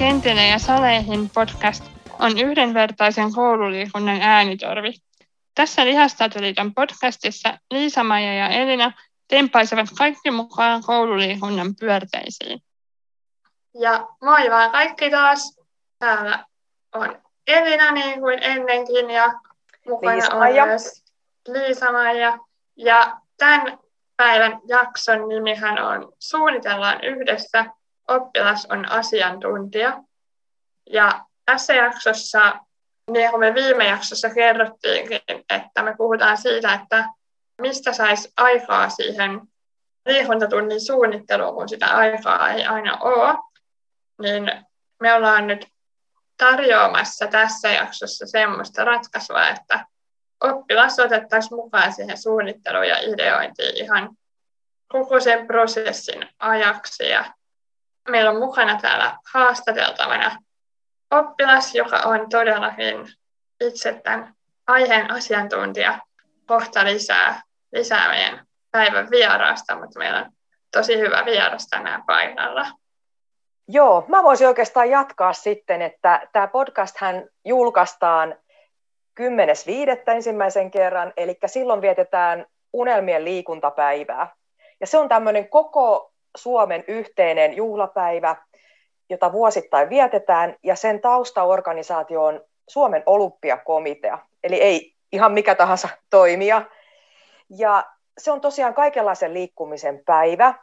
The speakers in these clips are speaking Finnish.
Kentille ja saleihin podcast on yhdenvertaisen koululiikunnan äänitorvi. Tässä Lihastatoliiton podcastissa Liisa-Maija ja Elina tempaisevat kaikki mukaan koululiikunnan pyörteisiin. Ja moi vaan kaikki taas. Täällä on Elina niin kuin ennenkin ja mukana Liisa-Maija. on myös Liisa-Maija. Ja tämän päivän jakson nimihän on Suunnitellaan yhdessä, oppilas on asiantuntija. Ja tässä jaksossa, niin kuin me viime jaksossa kerrottiinkin, että me puhutaan siitä, että mistä saisi aikaa siihen liikuntatunnin suunnitteluun, kun sitä aikaa ei aina ole, niin me ollaan nyt tarjoamassa tässä jaksossa semmoista ratkaisua, että oppilas otettaisiin mukaan siihen suunnitteluun ja ideointiin ihan koko sen prosessin ajaksi. Ja meillä on mukana täällä haastateltavana oppilas, joka on todellakin itse tämän aiheen asiantuntija. Kohta lisää, lisää meidän päivän vieraasta, mutta meillä on tosi hyvä vieras tänään paikalla. Joo, mä voisin oikeastaan jatkaa sitten, että tämä podcast hän julkaistaan 10.5. ensimmäisen kerran, eli silloin vietetään unelmien liikuntapäivää. Ja se on tämmöinen koko Suomen yhteinen juhlapäivä, jota vuosittain vietetään, ja sen taustaorganisaatio on Suomen olympiakomitea, eli ei ihan mikä tahansa toimija. Ja se on tosiaan kaikenlaisen liikkumisen päivä,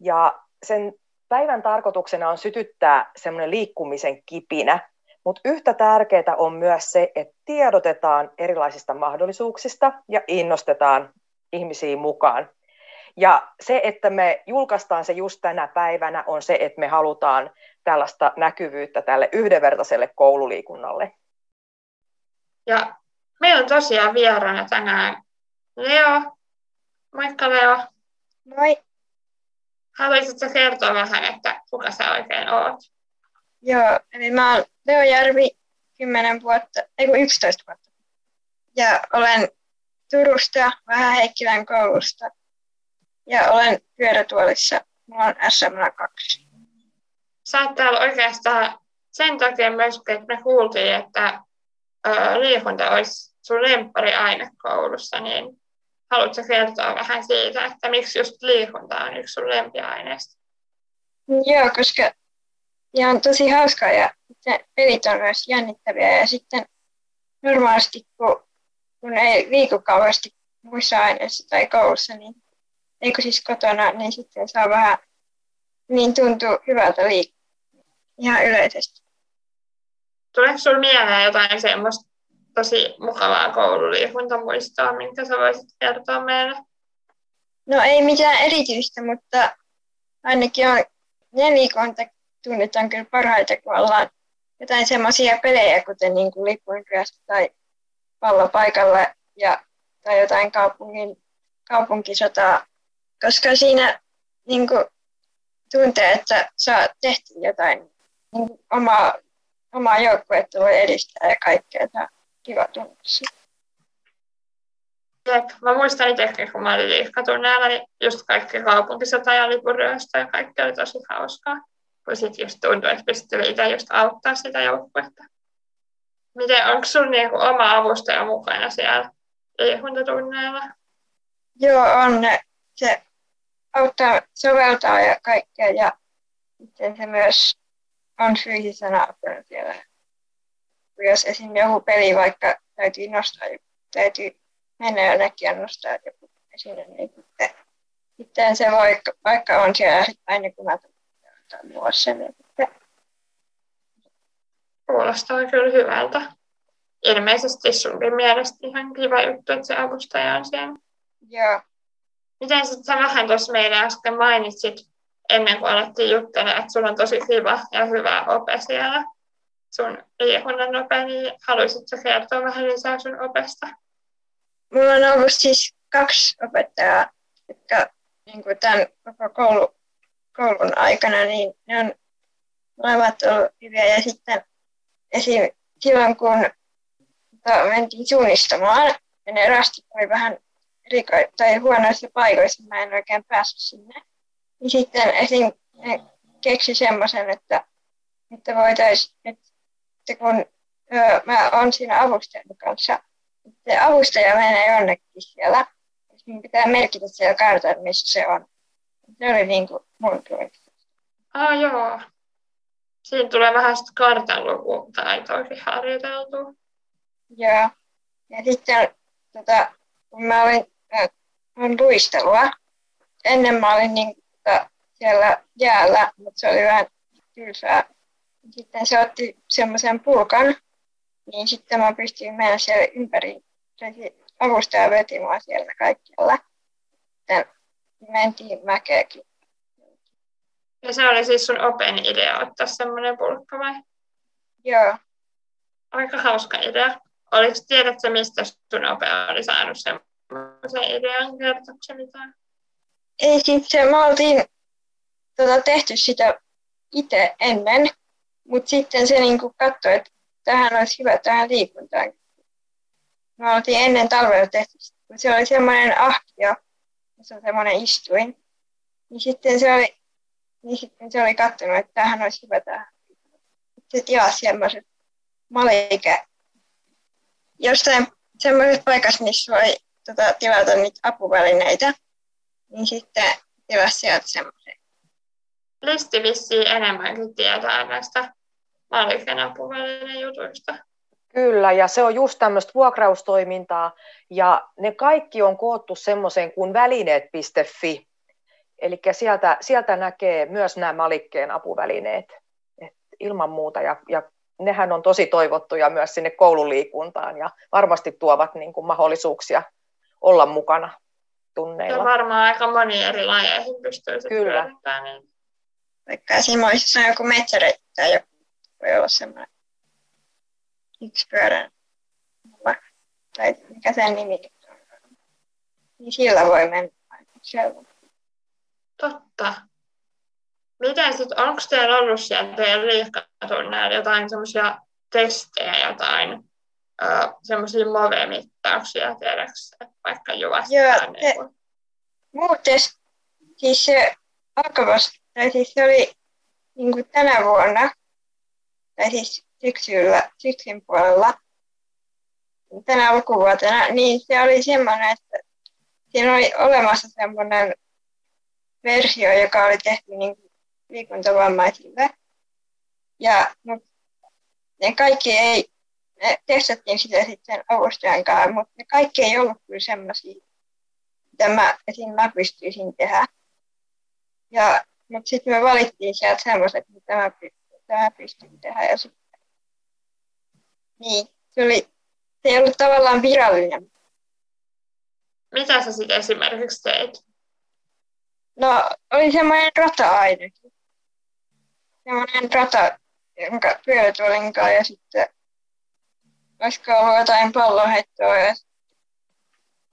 ja sen päivän tarkoituksena on sytyttää semmoinen liikkumisen kipinä, mutta yhtä tärkeää on myös se, että tiedotetaan erilaisista mahdollisuuksista ja innostetaan ihmisiä mukaan. Ja se, että me julkaistaan se just tänä päivänä, on se, että me halutaan tällaista näkyvyyttä tälle yhdenvertaiselle koululiikunnalle. Ja meillä on tosiaan vieraana tänään Leo. Moikka Leo. Moi. Haluaisitko kertoa vähän, että kuka sä oikein oot? Joo, eli mä oon Leo Järvi, 10 vuotta, ei kun 11 vuotta. Ja olen Turusta, vähän Heikkilän koulusta. Ja olen pyörätuolissa. Mulla on SM2. Sä oot täällä oikeastaan sen takia myös, että me kuultiin, että ö, liikunta olisi sun aine koulussa, niin haluatko kertoa vähän siitä, että miksi just liikunta on yksi sun lempiaineista? Joo, koska ja on tosi hauskaa ja pelit on myös jännittäviä ja sitten normaalisti kun, kun ei liiku kauheasti muissa aineissa tai koulussa, niin eikö siis kotona, niin sitten saa vähän, niin tuntuu hyvältä liikkua ihan yleisesti. Tuleeko sinulla mieleen jotain semmoista tosi mukavaa koululiikuntamuistoa, minkä sä voisit kertoa meille? No ei mitään erityistä, mutta ainakin on nelikontakt-tunnit on kyllä parhaita, kun ollaan jotain semmoisia pelejä, kuten niin kuin lipunryöstö tai pallopaikalle ja, tai jotain kaupungin, kaupunkisotaa, koska siinä niin kuin, tuntee, että saa tehty jotain niin kuin, omaa, omaa joukkuetta voi edistää ja kaikkea. Tämä kiva tunne. Jep, mä muistan itsekin, kun mä olin liikkatunneella, niin just kaikki kaupunkisota ja lipuryöstö ja kaikki oli tosi hauskaa. Kun sit just tuntui, että pystyy itse just auttaa sitä joukkuetta. Miten, onko sun niinku oma avustaja mukana siellä liikuntatunneilla? Joo, on. Se auttaa soveltaa ja kaikkea ja sitten se myös on fyysisenä apuna siellä. Jos esim. joku peli vaikka täytyy nostaa, täytyy mennä jonnekin ja nostaa joku sinne, niin sitten, sitten se voi, vaikka on siellä aina kun mä tulen sen, niin sitten Kuulostaa kyllä hyvältä. Ilmeisesti sunkin mielestä ihan kiva juttu, että se avustaja on siellä. Joo. Miten sitten sä vähän tuossa meille äsken mainitsit, ennen kuin alettiin juttelemaan, että sulla on tosi kiva ja hyvä ope siellä sun liikunnan ope, niin haluaisitko kertoa vähän lisää sun opesta? Mulla on ollut siis kaksi opettajaa, jotka niin kuin tämän koko koulu, koulun aikana, niin ne on molemmat ollut hyviä. Ja sitten esim. silloin, kun tota, mentiin suunnistamaan, ja ne rastit oli vähän riko- tai huonoissa paikoissa, mä en oikein päässyt sinne. Niin sitten esim. keksi semmoisen, että että voitaisiin, että kun öö, mä oon siinä avustajan kanssa, että avustaja menee jonnekin siellä, niin pitää merkitä siellä kartalla, missä se on. Se oli niin kuin mun projekti. Ah, joo. Siinä tulee vähän sitä kartanlukutaitoakin harjoiteltua. Joo. Ja sitten tota, kun mä olin äh, luistelua, ennen mä olin niin, siellä jäällä, mutta se oli vähän tylsää. Sitten se otti semmoisen pulkan, niin sitten mä pystyin mennä siellä ympäri. Avustaja veti mua siellä kaikkialla. Sitten mentiin mäkeäkin. Ja se oli siis sun open idea ottaa semmoinen pulkka vai? Joo. Aika hauska idea. Oliko, tiedätkö, mistä sun ope oli saanut semmoisen idean? Kertooko mitään? Ei siis se, me oltiin tota, tehty sitä itse ennen, mutta sitten se niinku katsoi, että tähän olisi hyvä tähän liikuntaan. Me oltiin ennen talvella tehty, kun se oli semmoinen ahkio, se on semmoinen istuin. Niin sitten se oli, niin sitten se oli katsonut, että tähän olisi hyvä tähän. Se tilasi semmoiset malike jostain semmoisessa paikassa, missä voi tota, tilata niitä apuvälineitä, niin sitten tilasi sieltä semmoisen. Listi vissiin enemmänkin tietää näistä Maliken apuvälinejutuista. Kyllä, ja se on just tämmöistä vuokraustoimintaa, ja ne kaikki on koottu semmoiseen kuin välineet.fi, eli sieltä, sieltä näkee myös nämä Malikkeen apuvälineet, Et ilman muuta, ja, ja nehän on tosi toivottuja myös sinne koululiikuntaan, ja varmasti tuovat niin kuin mahdollisuuksia olla mukana tunneilla. Ja varmaan aika moni eri lajeihin pystyy Kyllä. Niin. Vaikka Simoissa on joku metsäreitti tai joku voi olla semmoinen yksipyörän tai mikä sen nimi on. Niin sillä voi mennä siellä. Totta. Miten sitten, onko teillä ollut siellä teidän liikkatunneilla jotain semmoisia testejä, jotain semmoisia move-mittauksia, tiedätkö, vaikka Jyväskylän? Niin kuin... muuten siis se alkavasti, tai siis se oli niin kuin tänä vuonna, tai siis syksyllä, syksyn puolella, tänä lukuvuotena, niin se oli semmoinen, että siinä oli olemassa semmoinen versio, joka oli tehty niin liikuntavammaisille. Ja no, ne kaikki ei, ne testattiin sitä sitten avustajan kanssa, mutta ne kaikki ei ollut kyllä semmoisia, mitä mä, esim. mä pystyisin tehdä. Ja, mutta sitten me valittiin sieltä semmoiset, mitä mä, mitä mä pystyn tehdä. Ja sit, niin, se, oli, se ei ollut tavallaan virallinen. Mitä sä sitten esimerkiksi teit? No, oli semmoinen rata ainakin. Semmoinen rata, jonka pyörätuolin kanssa ja sitten olisiko ollut jotain palloheittoa. Ja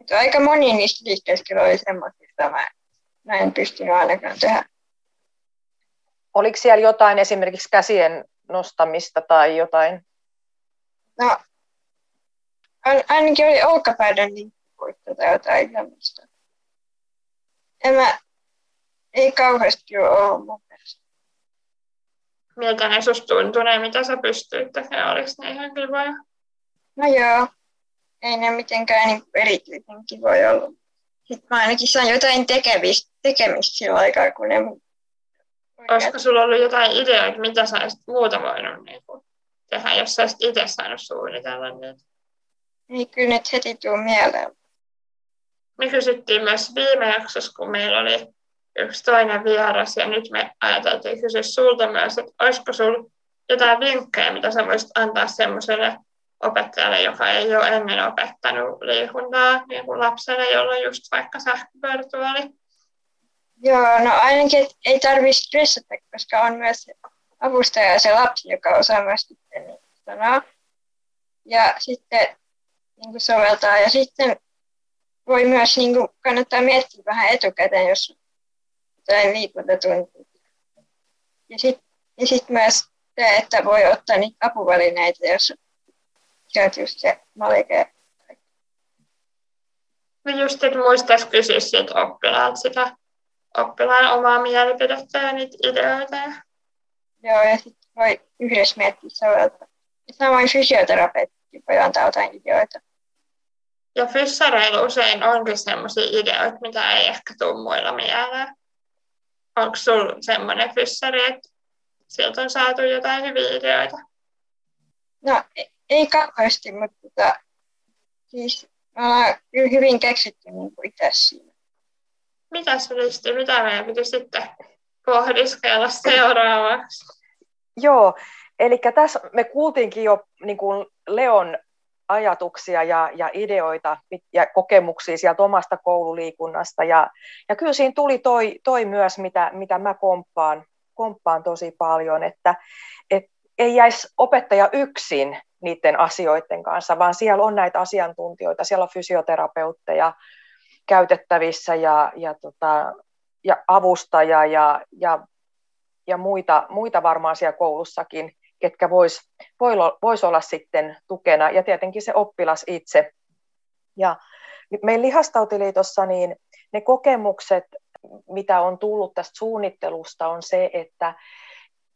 että aika moni niistä liikkeistä oli semmoisista, mä, mä en pystynyt ainakaan tehdä. Oliko siellä jotain esimerkiksi käsien nostamista tai jotain? No, ainakin oli olkapäiden liikkuvuutta tai jotain tämmöistä. En mä, ei kauheasti ole ollut mun mielestä. Miltä ne susta tuntui, mitä sä pystyit tekemään? Oliko ne ihan kivoja? No joo, ei ne mitenkään niin erityisen kivoja ollut. Sitten mä ainakin sain jotain tekemistä, tekemistä sillä aikaa, kun ne... Olisiko sulla ollut jotain ideoita, mitä sä olisit muuta voinut niin kuin, tehdä, jos sä olisit itse saanut suunnitella niitä? Ei kyllä nyt heti tuu mieleen. Me kysyttiin myös viime jaksossa, kun meillä oli yksi toinen vieras, ja nyt me ajateltiin kysyä sulta myös, että olisiko sinulla jotain vinkkejä, mitä sä voisit antaa semmoiselle opettajalle, joka ei ole ennen opettanut liikuntaa niin kuin lapselle, jolla on just vaikka sähköpyörätuoli? Joo, no ainakin ei tarvitse stressata, koska on myös avustaja ja se lapsi, joka osaa myös sitten sanoa. Ja sitten niin kuin soveltaa. Ja sitten voi myös niin kuin, kannattaa miettiä vähän etukäteen, jos jotain liikuntatuntia. Ja sitten ja sit myös se, että voi ottaa niitä apuvälineitä, jos sieltä just se malike. No just, että muistaisi kysyä siltä oppilaat sitä oppilaan omaa mielipidettä ja niitä ideoita. Joo, ja sitten voi yhdessä miettiä soveltaa. Samoin fysioterapeutti voi antaa jotain ideoita. Ja fyssareilla usein onkin sellaisia ideoita, mitä ei ehkä tule muilla mieleen. Onko sinulla sellainen fyssari, että sieltä on saatu jotain hyviä ideoita? No ei kauheasti, mutta tota, siis me ollaan hyvin keksitty niin itse siinä. Mitäs Risti, mitä meidän piti sitten pohdiskella seuraavaksi? Joo, eli tässä me kuultiinkin jo niin kuin Leon ajatuksia ja, ja ideoita ja kokemuksia sieltä omasta koululiikunnasta. Ja, ja kyllä siinä tuli toi, toi myös, mitä, mitä mä komppaan, komppaan tosi paljon, että et ei jäisi opettaja yksin niiden asioiden kanssa, vaan siellä on näitä asiantuntijoita, siellä on fysioterapeutteja käytettävissä ja, ja, tota, ja avustaja ja, ja, ja muita, muita varmaan siellä koulussakin, ketkä vois, voi, vois olla sitten tukena, ja tietenkin se oppilas itse. Ja meidän lihastautiliitossa niin ne kokemukset, mitä on tullut tästä suunnittelusta, on se, että,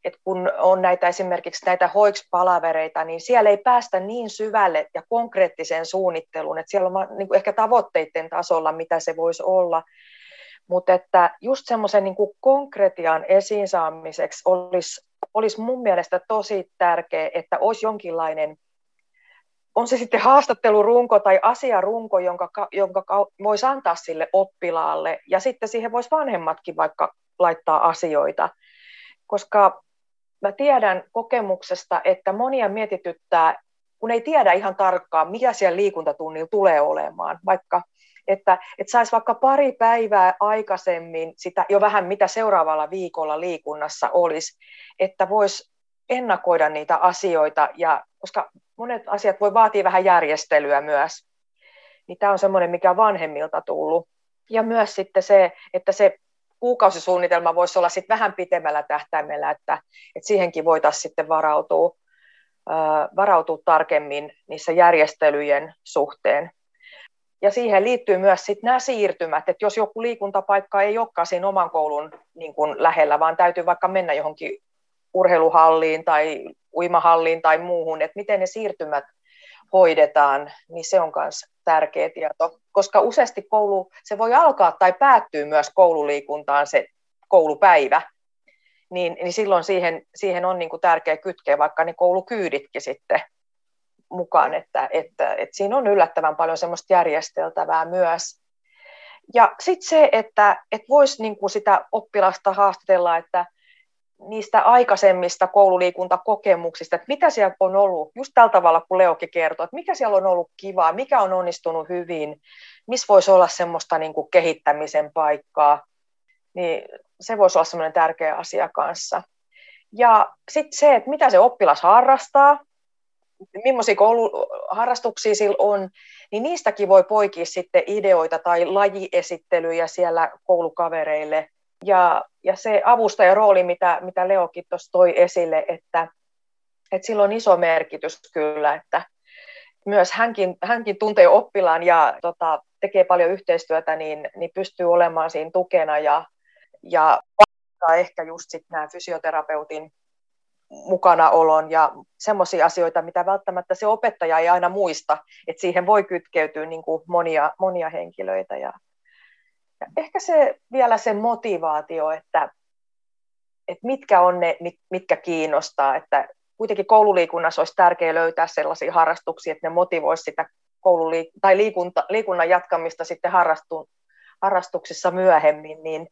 että kun on näitä esimerkiksi näitä hoikspalavereita, niin siellä ei päästä niin syvälle ja konkreettiseen suunnitteluun, että siellä on niin kuin ehkä tavoitteiden tasolla, mitä se voisi olla, mutta että just semmoisen niin konkretian esiin saamiseksi olisi, olisi mun mielestä tosi tärkeää, että olisi jonkinlainen, on se sitten haastattelurunko tai asiarunko, jonka, jonka voisi antaa sille oppilaalle, ja sitten siihen voisi vanhemmatkin vaikka laittaa asioita, koska mä tiedän kokemuksesta, että monia mietityttää, kun ei tiedä ihan tarkkaan, mikä siellä liikuntatunnilla tulee olemaan, vaikka että, että saisi vaikka pari päivää aikaisemmin sitä jo vähän mitä seuraavalla viikolla liikunnassa olisi, että voisi ennakoida niitä asioita, ja, koska monet asiat voi vaatia vähän järjestelyä myös, niin tämä on semmoinen, mikä on vanhemmilta tullut. Ja myös sitten se, että se kuukausisuunnitelma voisi olla sitten vähän pitemmällä tähtäimellä, että, että siihenkin voitaisiin sitten varautua, varautua tarkemmin niissä järjestelyjen suhteen. Ja siihen liittyy myös sit nämä siirtymät, että jos joku liikuntapaikka ei olekaan siinä oman koulun niin kuin lähellä, vaan täytyy vaikka mennä johonkin urheiluhalliin tai uimahalliin tai muuhun, että miten ne siirtymät hoidetaan, niin se on myös tärkeä tieto, koska useasti koulu, se voi alkaa tai päättyä myös koululiikuntaan se koulupäivä, niin, niin silloin siihen, siihen on niin kuin tärkeä kytkeä vaikka ne koulukyyditkin sitten mukaan, että, että, että siinä on yllättävän paljon semmoista järjesteltävää myös. Ja sitten se, että, että voisi niin kuin sitä oppilasta haastatella, että niistä aikaisemmista koululiikuntakokemuksista, että mitä siellä on ollut, just tällä tavalla kuin Leokin kertoi, että mikä siellä on ollut kivaa, mikä on onnistunut hyvin, missä voisi olla semmoista niin kuin kehittämisen paikkaa, niin se voisi olla semmoinen tärkeä asia kanssa. Ja sitten se, että mitä se oppilas harrastaa, millaisia kouluharrastuksia sillä on, niin niistäkin voi poikia sitten ideoita tai lajiesittelyjä siellä koulukavereille. Ja, ja se avustajarooli, mitä, mitä Leokin tuossa toi esille, että, että sillä on iso merkitys kyllä, että myös hänkin, hänkin tuntee oppilaan ja tota, tekee paljon yhteistyötä, niin, niin pystyy olemaan siinä tukena ja, ja ehkä just sitten nämä fysioterapeutin mukanaolon ja semmoisia asioita, mitä välttämättä se opettaja ei aina muista, että siihen voi kytkeytyä niin kuin monia, monia henkilöitä. Ja, ehkä se vielä se motivaatio, että, että mitkä on ne, mitkä kiinnostaa, että kuitenkin koululiikunnassa olisi tärkeää löytää sellaisia harrastuksia, että ne motivoisi sitä koululiik- tai liikunta, liikunnan jatkamista sitten harrastu, harrastuksissa myöhemmin, niin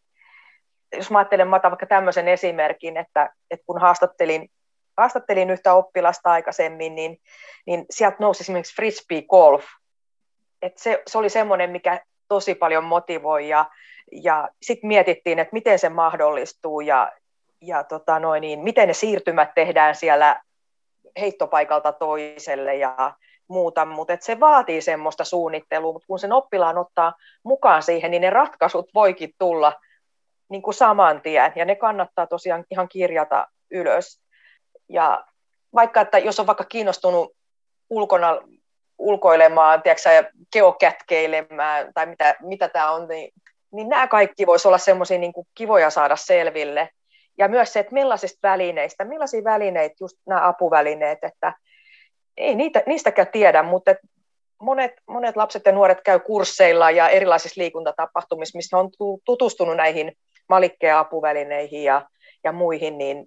jos mä ajattelen, mä otan vaikka tämmöisen esimerkin, että, että kun haastattelin, haastattelin yhtä oppilasta aikaisemmin, niin, niin sieltä nousi esimerkiksi frisbee golf. Se, se oli semmoinen, mikä tosi paljon motivoi ja, ja sitten mietittiin, että miten se mahdollistuu ja, ja tota noin, niin, miten ne siirtymät tehdään siellä heittopaikalta toiselle ja muuta, mutta se vaatii semmoista suunnittelua, mutta kun sen oppilaan ottaa mukaan siihen, niin ne ratkaisut voikin tulla niin kuin saman tien, ja ne kannattaa tosiaan ihan kirjata ylös. Ja vaikka, että jos on vaikka kiinnostunut ulkona ulkoilemaan, tiedätkö, geokätkeilemään, tai mitä, mitä tämä on, niin, niin nämä kaikki voisi olla semmoisia niin kivoja saada selville. ja myös se, että millaisista välineistä, millaisia välineitä, just nämä apuvälineet, että ei niitä, niistäkään tiedä, mutta monet, monet lapset ja nuoret käy kursseilla ja erilaisissa liikuntatapahtumissa, missä on tutustunut näihin malikkeja apuvälineihin ja, ja muihin, niin,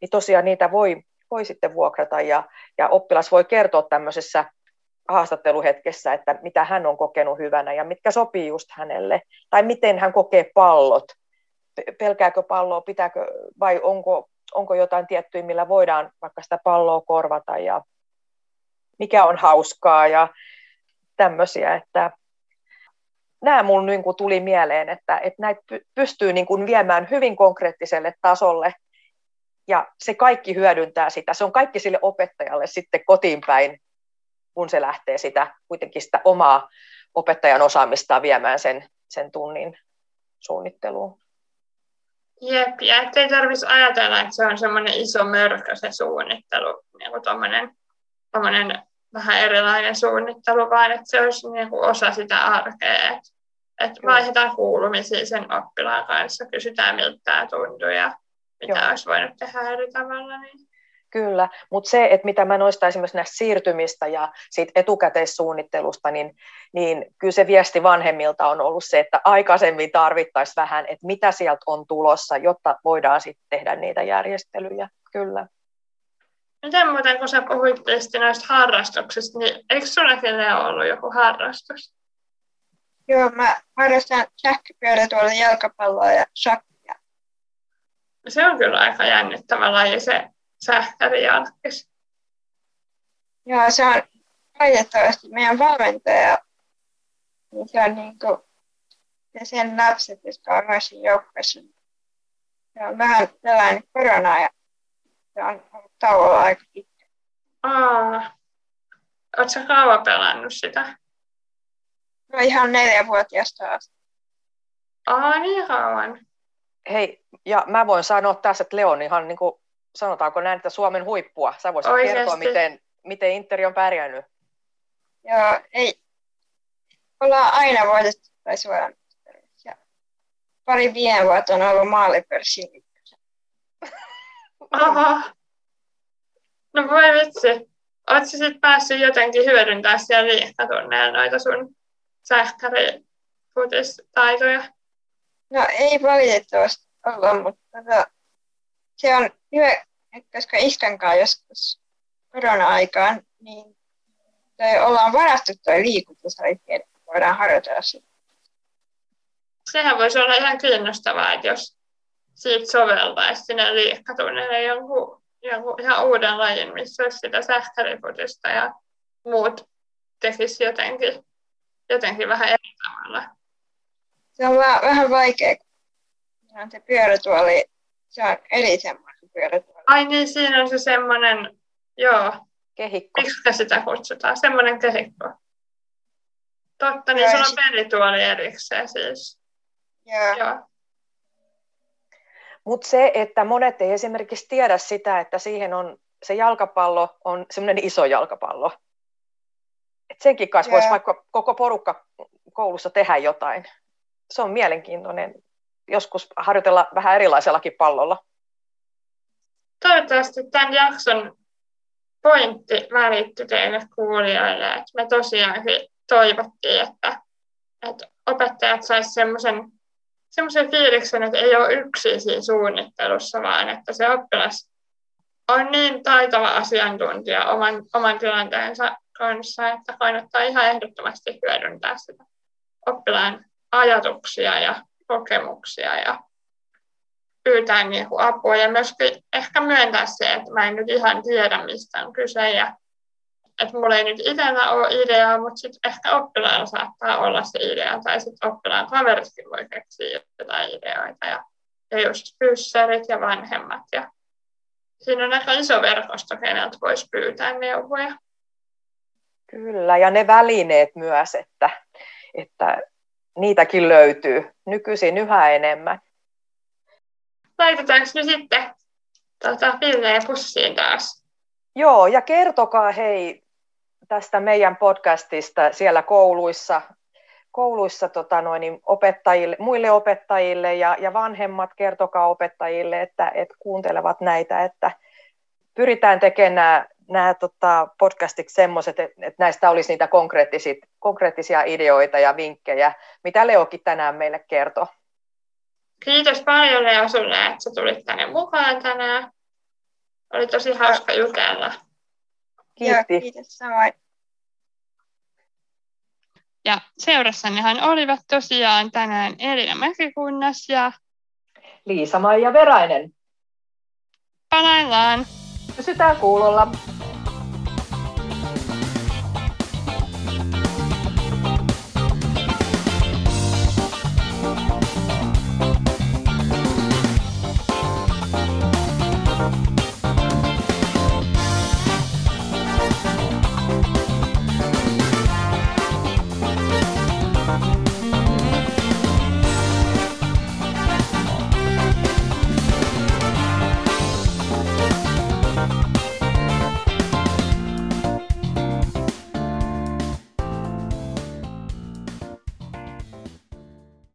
niin tosiaan niitä voi, voi sitten vuokrata ja, ja oppilas voi kertoa tämmöisessä haastatteluhetkessä, että mitä hän on kokenut hyvänä ja mitkä sopii just hänelle, tai miten hän kokee pallot, pelkääkö palloa, pitääkö, vai onko, onko jotain tiettyä, millä voidaan vaikka sitä palloa korvata? Ja mikä on hauskaa ja tämmöisiä, että nämä mun niin kuin tuli mieleen, että, että näitä pystyy niin kuin viemään hyvin konkreettiselle tasolle. Ja se kaikki hyödyntää sitä. Se on kaikki sille opettajalle sitten kotiin päin, kun se lähtee sitä kuitenkin sitä omaa opettajan osaamista viemään sen, sen tunnin suunnitteluun. Jep, ja ettei tarvitsisi ajatella, että se on semmoinen iso mörkö se suunnittelu, niin kuin tommonen, vähän erilainen suunnittelu, vaan että se olisi niin kuin osa sitä arkea, että, että vaihdetaan kuulumisia sen oppilaan kanssa, kysytään miltä tämä tuntuu ja mitä Joo. olisi voinut tehdä eri tavalla. Niin. Kyllä, mutta se, että mitä mä nostaisin myös näistä siirtymistä ja siitä etukäteissuunnittelusta, niin, niin kyllä se viesti vanhemmilta on ollut se, että aikaisemmin tarvittaisiin vähän, että mitä sieltä on tulossa, jotta voidaan sitten tehdä niitä järjestelyjä. Kyllä. Miten muuten, kun sä puhuit näistä harrastuksista, niin eikö sinullakin ollut joku harrastus? Joo, mä harrastan sähköpyörätuolla jalkapalloa ja shakkia. Se on kyllä aika jännittävä laji, se sähkärijalkis. Joo, se on valitettavasti meidän valmentaja, niin se on niin kuin, ja sen lapset, jotka on myös joukkueessa, se on vähän tällainen korona ja se on ollut tauolla aika pitkä. Aa, ootko kauan pelannut sitä? No ihan neljävuotiaasta asti. Aa, niin kauan. Hei, ja mä voin sanoa tässä, että Leon ihan niin kuin sanotaanko näin, että Suomen huippua. Sä voisit Oikeasti. kertoa, miten, miten Interi on pärjännyt. Joo, ei. Ollaan aina voitettu tai suoraan. Ja pari viime vuotta on ollut maalipörssin Aha. No voi vitsi. Oletko sitten päässyt jotenkin hyödyntämään siellä liikkatunneilla noita sun sähkärifutistaitoja? No ei valitettavasti olla, mutta tota, se on hyvä, koska iskän kanssa joskus korona-aikaan, niin toi ollaan varattu tuo liikuntasali, että voidaan harjoitella sitä. Sehän voisi olla ihan kiinnostavaa, että jos siitä soveltaisi sinne liikkatunnille jonkun, jonkun ihan uuden lajin, missä olisi sitä sähkärifutista ja muut tekisi jotenkin, jotenkin vähän eri tavalla. Se on vähän, vähän vaikea, kun se pyörätuoli, se on eri semmoinen pyörätuoli. Ai niin, siinä on se semmoinen, joo. Kehikko. Miksi sitä kutsutaan? Semmoinen kehikko. Totta, niin se on pelituoli erikseen siis. Joo. joo. Mutta se, että monet ei esimerkiksi tiedä sitä, että siihen on se jalkapallo on semmoinen iso jalkapallo. Et senkin kanssa voisi vaikka koko porukka koulussa tehdä jotain. Se on mielenkiintoinen joskus harjoitella vähän erilaisellakin pallolla. Toivottavasti tämän jakson pointti välittyi teille kuulijoille, että me tosiaankin toivottiin, että, että opettajat saisivat semmoisen semmoisen fiiliksen, että ei ole yksin siinä suunnittelussa, vaan että se oppilas on niin taitava asiantuntija oman, oman tilanteensa kanssa, että kannattaa ihan ehdottomasti hyödyntää sitä oppilaan ajatuksia ja kokemuksia ja pyytää niin kuin apua ja myöskin ehkä myöntää se, että mä en nyt ihan tiedä, mistä on kyse ja että mulla ei nyt itsellä ole ideaa, mutta sitten ehkä oppilailla saattaa olla se idea, tai sitten oppilaan kaveritkin voi keksiä jotain ideoita, ja, ja just pyssärit ja vanhemmat, ja siinä on aika iso verkosto, keneltä voisi pyytää neuvoja. Kyllä, ja ne välineet myös, että, että niitäkin löytyy nykyisin yhä enemmän. Laitetaanko me sitten tuota, pillejä pussiin taas? Joo, ja kertokaa hei tästä meidän podcastista siellä kouluissa, kouluissa tota noin, opettajille, muille opettajille ja, ja vanhemmat, kertokaa opettajille, että, että kuuntelevat näitä, että pyritään tekemään nämä, tota, podcastiksi semmoiset, että, että näistä olisi niitä konkreettisia, konkreettisia ideoita ja vinkkejä, mitä Leokin tänään meille kertoi. Kiitos paljon Leo sulle, että sä tulit tänne mukaan tänään. Oli tosi hauska jutella. Kiitti. Joo, kiitos samoin. Ja seurassannehan olivat tosiaan tänään Elina Mäkikunnas ja Liisa-Maija Verainen. Palaillaan. Pysytään kuulolla.